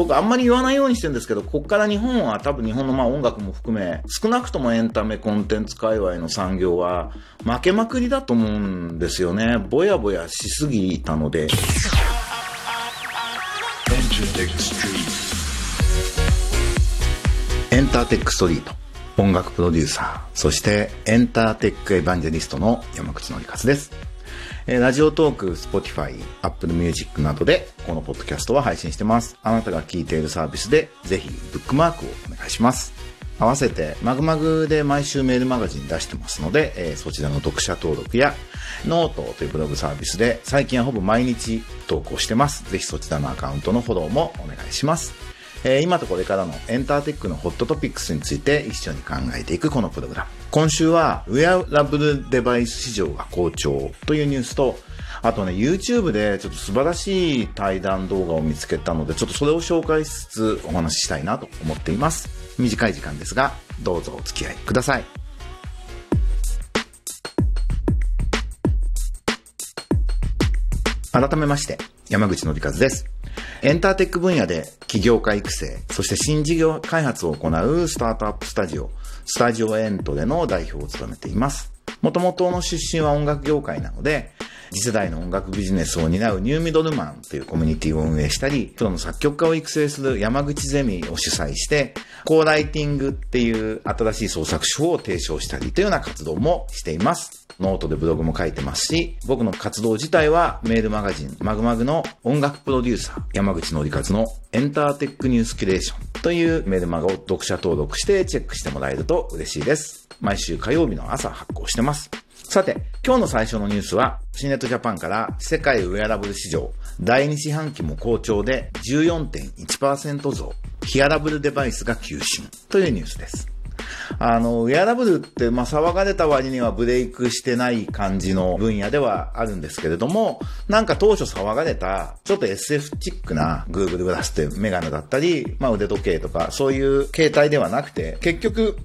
僕あんまり言わないようにしてるんですけど、こっから日本は多分日本のまあ音楽も含め、少なくともエンタメコンテンツ界隈の産業は負けまくりだと思うんですよね。ぼやぼやしすぎたので。エンターテックストリート。音楽プロデューサー、そしてエンターテックエヴァンジェリストの山口のりかつです。えラジオトーク、 Spotify、Apple Music などで、このポッドキャストは配信してます。あなたが聞いているサービスで、ぜひ、ブックマークをお願いします。合わせて、まぐまぐで毎週メールマガジン出してますので、えー、そちらの読者登録や、ノートというブログサービスで、最近はほぼ毎日投稿してます。ぜひそちらのアカウントのフォローもお願いします。えー、今とこれからのエンターテックのホットトピックスについて一緒に考えていくこのプログラム。今週はウェアラブルデバイス市場が好調というニュースと、あとね、YouTube でちょっと素晴らしい対談動画を見つけたので、ちょっとそれを紹介しつつお話ししたいなと思っています。短い時間ですが、どうぞお付き合いください。改めまして、山口のりかずです。エンターテック分野で起業家育成、そして新事業開発を行うスタートアップスタジオ、スタジオエントでの代表を務めています。もともとの出身は音楽業界なので、次世代の音楽ビジネスを担うニューミドルマンというコミュニティを運営したり、プロの作曲家を育成する山口ゼミを主催して、co-writing っていう新しい創作手法を提唱したりというような活動もしています。ノートでブログも書いてますし、僕の活動自体はメールマガジン、まぐまぐの音楽プロデューサー、山口のりかつのエンターテックニュースキュレーションというメールマガを読者登録してチェックしてもらえると嬉しいです。毎週火曜日の朝発行してます。さて、今日の最初のニュースは、 CNET Japan から世界ウェアラブル市場、第2四半期も好調で14.1%増、ヒアラブルデバイスが急進というニュースです。あの、ウェアラブルって、まあ、騒がれた割にはブレイクしてない感じの分野ではあるんですけれども、なんか当初騒がれた、ちょっと SF チックな Google グラスってメガネだったり、まあ、腕時計とか、そういう形態ではなくて、結局、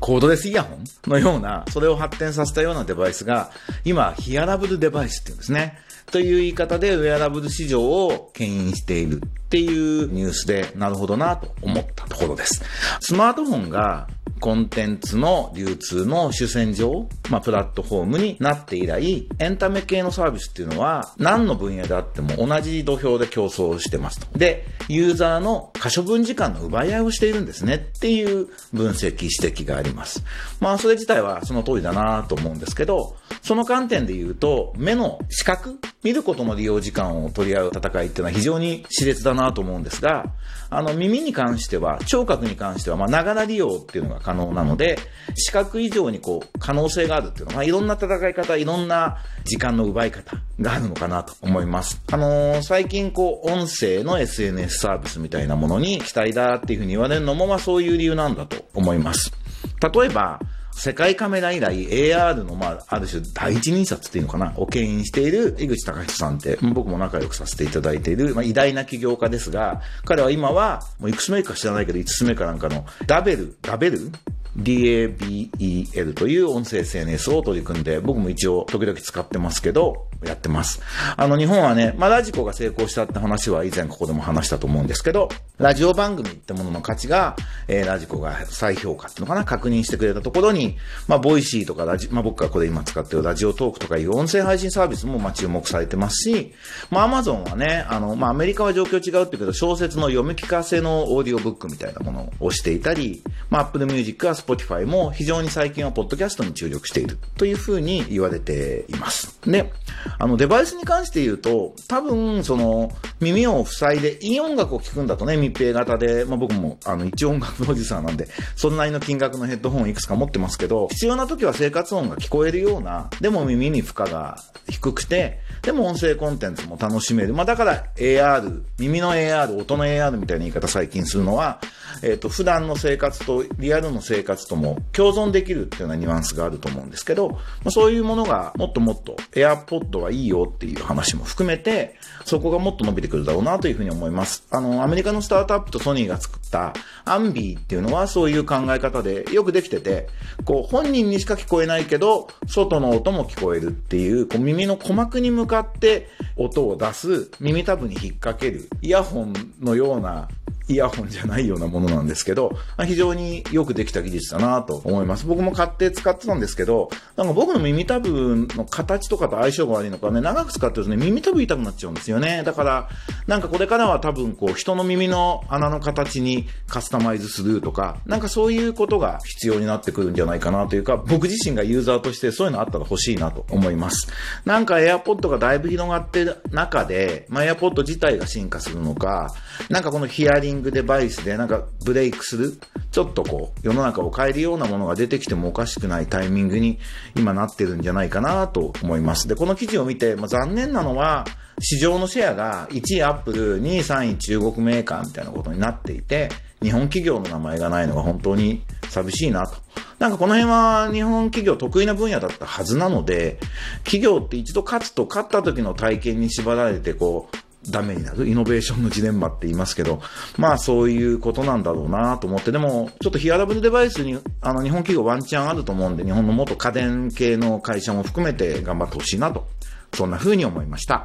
コードレスイヤホンのような、それを発展させたようなデバイスが、今、ヒアラブルデバイスっていうんですね。という言い方でウェアラブル市場を牽引しているっていうニュースで、なるほどなと思ったところです。スマートフォンがコンテンツの流通の主戦場、まあ、プラットフォームになって以来、エンタメ系のサービスっていうのは、何の分野であっても同じ土俵で競争してますと。で、ユーザーの可処分時間の奪い合いをしているんですねっていう分析指摘があります。まあ、それ自体はその通りだなと思うんですけど、その観点で言うと、目の視覚、見ることの利用時間を取り合う戦いっていうのは非常に熾烈だなと思うんですが、あの、耳に関しては、聴覚に関しては、まあ、ながら利用っていうのが可能なので、視覚以上にこう、可能性があるっていうのは、まあ、いろんな戦い方、いろんな時間の奪い方があるのかなと思います。あのー、最近こう、音声の SNS サービスみたいなものに期待だっていうふうに言われるのも、まあ、そういう理由なんだと思います。例えば、世界カメラ以来 AR の、まあ、ある種第一人札っていうのかな、を牽引している井口隆人さんって、僕も仲良くさせていただいている、まあ、偉大な起業家ですが、彼は今は、もういくつ目か知らないけど、5つ目かなんかの、ダベル、ダベル？DABEL という音声 SNS を取り組んで、僕も一応時々使ってますけど、やってます。あの、日本はね、まあ、 radiko が成功したって話は以前ここでも話したと思うんですけど、ラジオ番組ってものの価値が、えー、 radiko が再評価っていうのかな、確認してくれたところに、まあ、 Voicy とかラジ、まあ、僕がこれ今使ってるラジオトークとかいう音声配信サービスも、ま、注目されてますし、まあ、アマゾンはね、あの、まあ、アメリカは状況違うって言うけど、小説の読み聞かせのオーディオブックみたいなものをしていたり、まあ、Apple Music は Spotify も非常に最近はポッドキャストに注力しているというふうに言われています。で、あのデバイスに関して言うと、多分その耳を塞いでいい音楽を聴くんだとね、密閉型で、まあ僕もあの一音楽プロデューサーなんで、そんなりの金額のヘッドホンをいくつか持ってますけど、必要な時は生活音が聞こえるような、でも耳に負荷が低くて、でも音声コンテンツも楽しめる。まあだから AR、耳の AR、音の AR みたいな言い方最近するのは、えっ、ー、と、普段の生活とリアルの生活とも共存できるっていうようなニュアンスがあると思うんですけど、まあ、そういうものがもっともっと AirPod はいいよっていう話も含めて、そこがもっと伸びてくるだろうなというふうに思います。あの、アメリカのスタートアップとソニーが作ったアンビーっていうのはそういう考え方でよくできてて、こう、本人にしか聞こえないけど、外の音も聞こえるっていう、こう耳の鼓膜に向かって音を出す、耳たぶに引っ掛ける、イヤホンのようなイヤホンじゃないようなものなんですけど、非常によくできた技術だなと思います。僕も買って使ってたんですけど、なんか僕の耳たぶの形とかと相性が悪いのかね、長く使ってるとね、耳たぶ痛くなっちゃうんですよね。だから、なんかこれからは多分こう、人の耳の穴の形にカスタマイズするとか、なんかそういうことが必要になってくるんじゃないかなというか、僕自身がユーザーとしてそういうのあったら欲しいなと思います。なんか AirPod がだいぶ広がってる中で、まあ、AirPod 自体が進化するのか、なんかこのヒアリングングデバイスでなんかブレイクする、ちょっとこう、世の中を変えるようなものが出てきてもおかしくないタイミングに今なってるんじゃないかなと思います。で、この記事を見て、まあ、残念なのは、市場のシェアが1位アップル、2位3位中国メーカーみたいなことになっていて、日本企業の名前がないのが本当に寂しいなと。なんかこの辺は日本企業得意な分野だったはずなので、企業って一度勝つと勝った時の体験に縛られてこう、ダメになる。イノベーションのジレンマって言いますけど、まあそういうことなんだろうなと思って、でもちょっとヒアラブルデバイスにあの日本企業ワンチャンあると思うんで、日本の元家電系の会社も含めて頑張ってほしいなと、そんな風に思いました。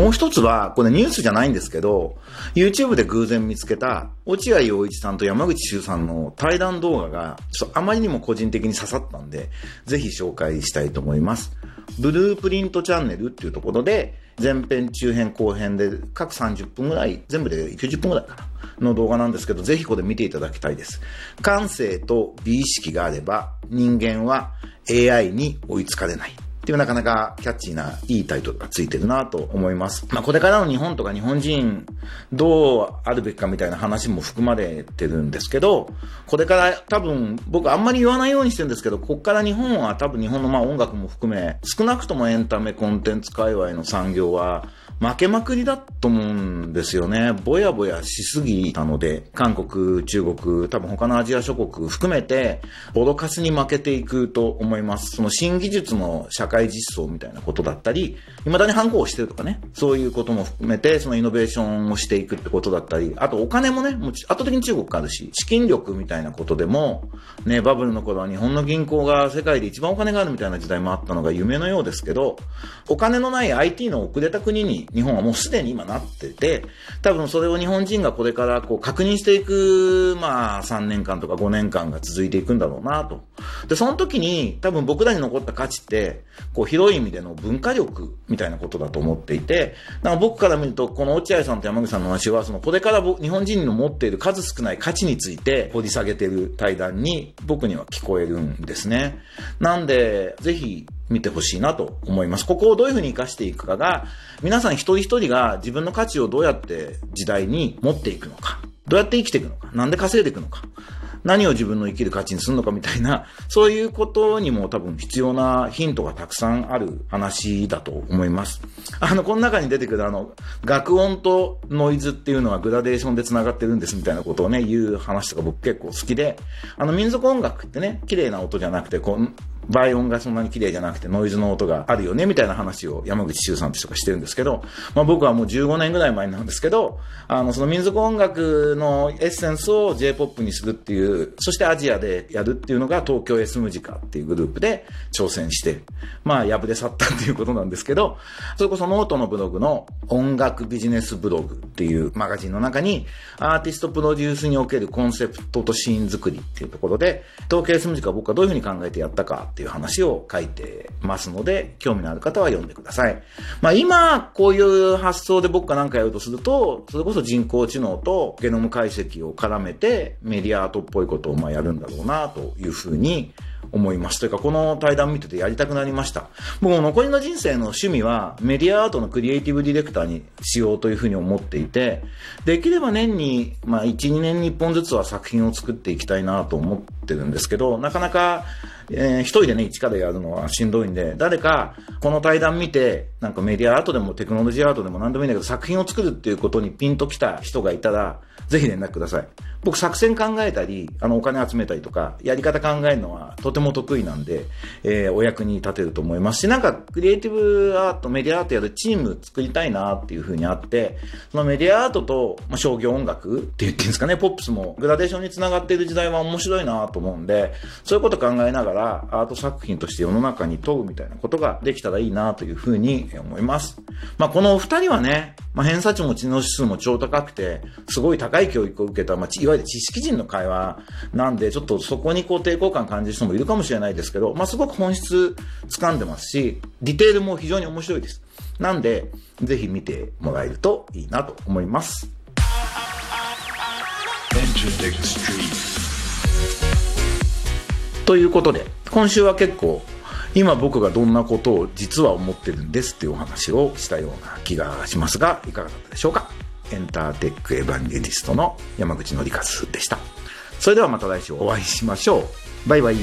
もう一つは、これニュースじゃないんですけど、YouTube で偶然見つけた、落合陽一さんと山口周さんの対談動画が、あまりにも個人的に刺さったんで、ぜひ紹介したいと思います。ブループリントチャンネルっていうところで、前編、中編、後編で各30分ぐらい、全部で90分ぐらいかな、の動画なんですけど、ぜひこれ見ていただきたいです。感性と美意識があれば、人間は AI に追いつかれない。っていうなかなかキャッチーないいタイトルがついてるなと思います。まあこれからの日本とか日本人どうあるべきかみたいな話も含まれてるんですけど、これから多分僕あんまり言わないようにしてるんですけど、こっから日本は多分日本のまあ音楽も含め、少なくともエンタメコンテンツ界隈の産業は負けまくりだと思うんですよね。ぼやぼやしすぎたので、韓国、中国、多分他のアジア諸国含めて、ボロカスに負けていくと思います。その新技術の社会実装みたいなことだったり、未だに反抗をしてるとかね、そういうことも含めて、そのイノベーションをしていくってことだったり、あとお金もね、もう圧倒的に中国からあるし、資金力みたいなことでも、ね、バブルの頃は日本の銀行が世界で一番お金があるみたいな時代もあったのが夢のようですけど、お金のない IT の遅れた国に日本はもうすでに今なってて、多分それを日本人がこれからこう確認していく、まあ3年間とか5年間が続いていくんだろうなと。で、その時に多分僕らに残った価値って、こう広い意味での文化力みたいなことだと思っていて、だから僕から見ると、この落合さんと山口さんの話は、そのこれから日本人の持っている数少ない価値について掘り下げている対談に僕には聞こえるんですね。なんで、ぜひ見てほしいなと思います。ここをどういうふうに活かしていくかが、皆さん一人一人が自分の価値をどうやって時代に持っていくのか、どうやって生きていくのか、なんで稼いでいくのか、何を自分の生きる価値にするのかみたいな、そういうことにも多分必要なヒントがたくさんある話だと思います。あの、この中に出てくるあの、学音とノイズっていうのはグラデーションで繋がってるんですみたいなことをね、言う話とか僕結構好きで、あの、民族音楽ってね、綺麗な音じゃなくて、こう、倍音がそんなに綺麗じゃなくてノイズの音があるよね、みたいな話を山口周さんって人がしてるんですけど、まあ僕はもう15年ぐらい前なんですけど、あの、その民族音楽のエッセンスを J-POP にするっていう、そしてアジアでやるっていうのが東京 S ムジカっていうグループで挑戦して、まあ破れ去ったっていうことなんですけど、それこそノートのブログの音楽ビジネスブログっていうマガジンの中に、アーティストプロデュースにおけるコンセプトとシーン作りっていうところで、東京 S ムジカは僕はどういうふうに考えてやったかってていう話を書いてますので、興味のある方は読んでください。まあ今、こういう発想で僕が何かやるとすると、それこそ人工知能とゲノム解析を絡めてメディアアートっぽいことをまあやるんだろうなというふうに思います。というか、この対談見ててやりたくなりました。僕も残りの人生の趣味はメディアアートのクリエイティブディレクターにしようというふうに思っていて、できれば年に、まあ1、2年に1本ずつは作品を作っていきたいなと思っててるんですけど、なかなかえー、一人でね、一からやるのはしんどいんで、誰か、この対談見て、なんかメディアアートでもテクノロジーアートでも何でもいいんだけど、作品を作るっていうことにピンときた人がいたら、ぜひ連絡ください。僕作戦考えたり、あの、お金集めたりとか、やり方考えるのはとても得意なんで、えー、お役に立てると思いますし、なんか、クリエイティブアート、メディアアートやるチーム作りたいなっていうふうにあって、そのメディアアートと、まあ、商業音楽って言っていいんですかね、ポップスもグラデーションにつながっている時代は面白いなとと思うんで、そういうこと考えながらアート作品として世の中に問うみたいなことができたらいいなというふうに思います。まあ、このお二人はね、まあ、偏差値も知能指数も超高くて、すごい高い教育を受けた、まあ、いわゆる知識人の会話なんで、ちょっとそこにこう抵抗感感じる人もいるかもしれないですけど、まあ、すごく本質掴んでますし、ディテールも非常に面白いです。なんで、ぜひ見てもらえるといいなと思います。ということで、今週は結構、今僕がどんなことを実は思ってるんですっていうお話をしたような気がしますが、いかがだったでしょうか？エンターテックエヴァンゲリストの山口のりかずでした。それではまた来週お会いしましょう。バイバイ。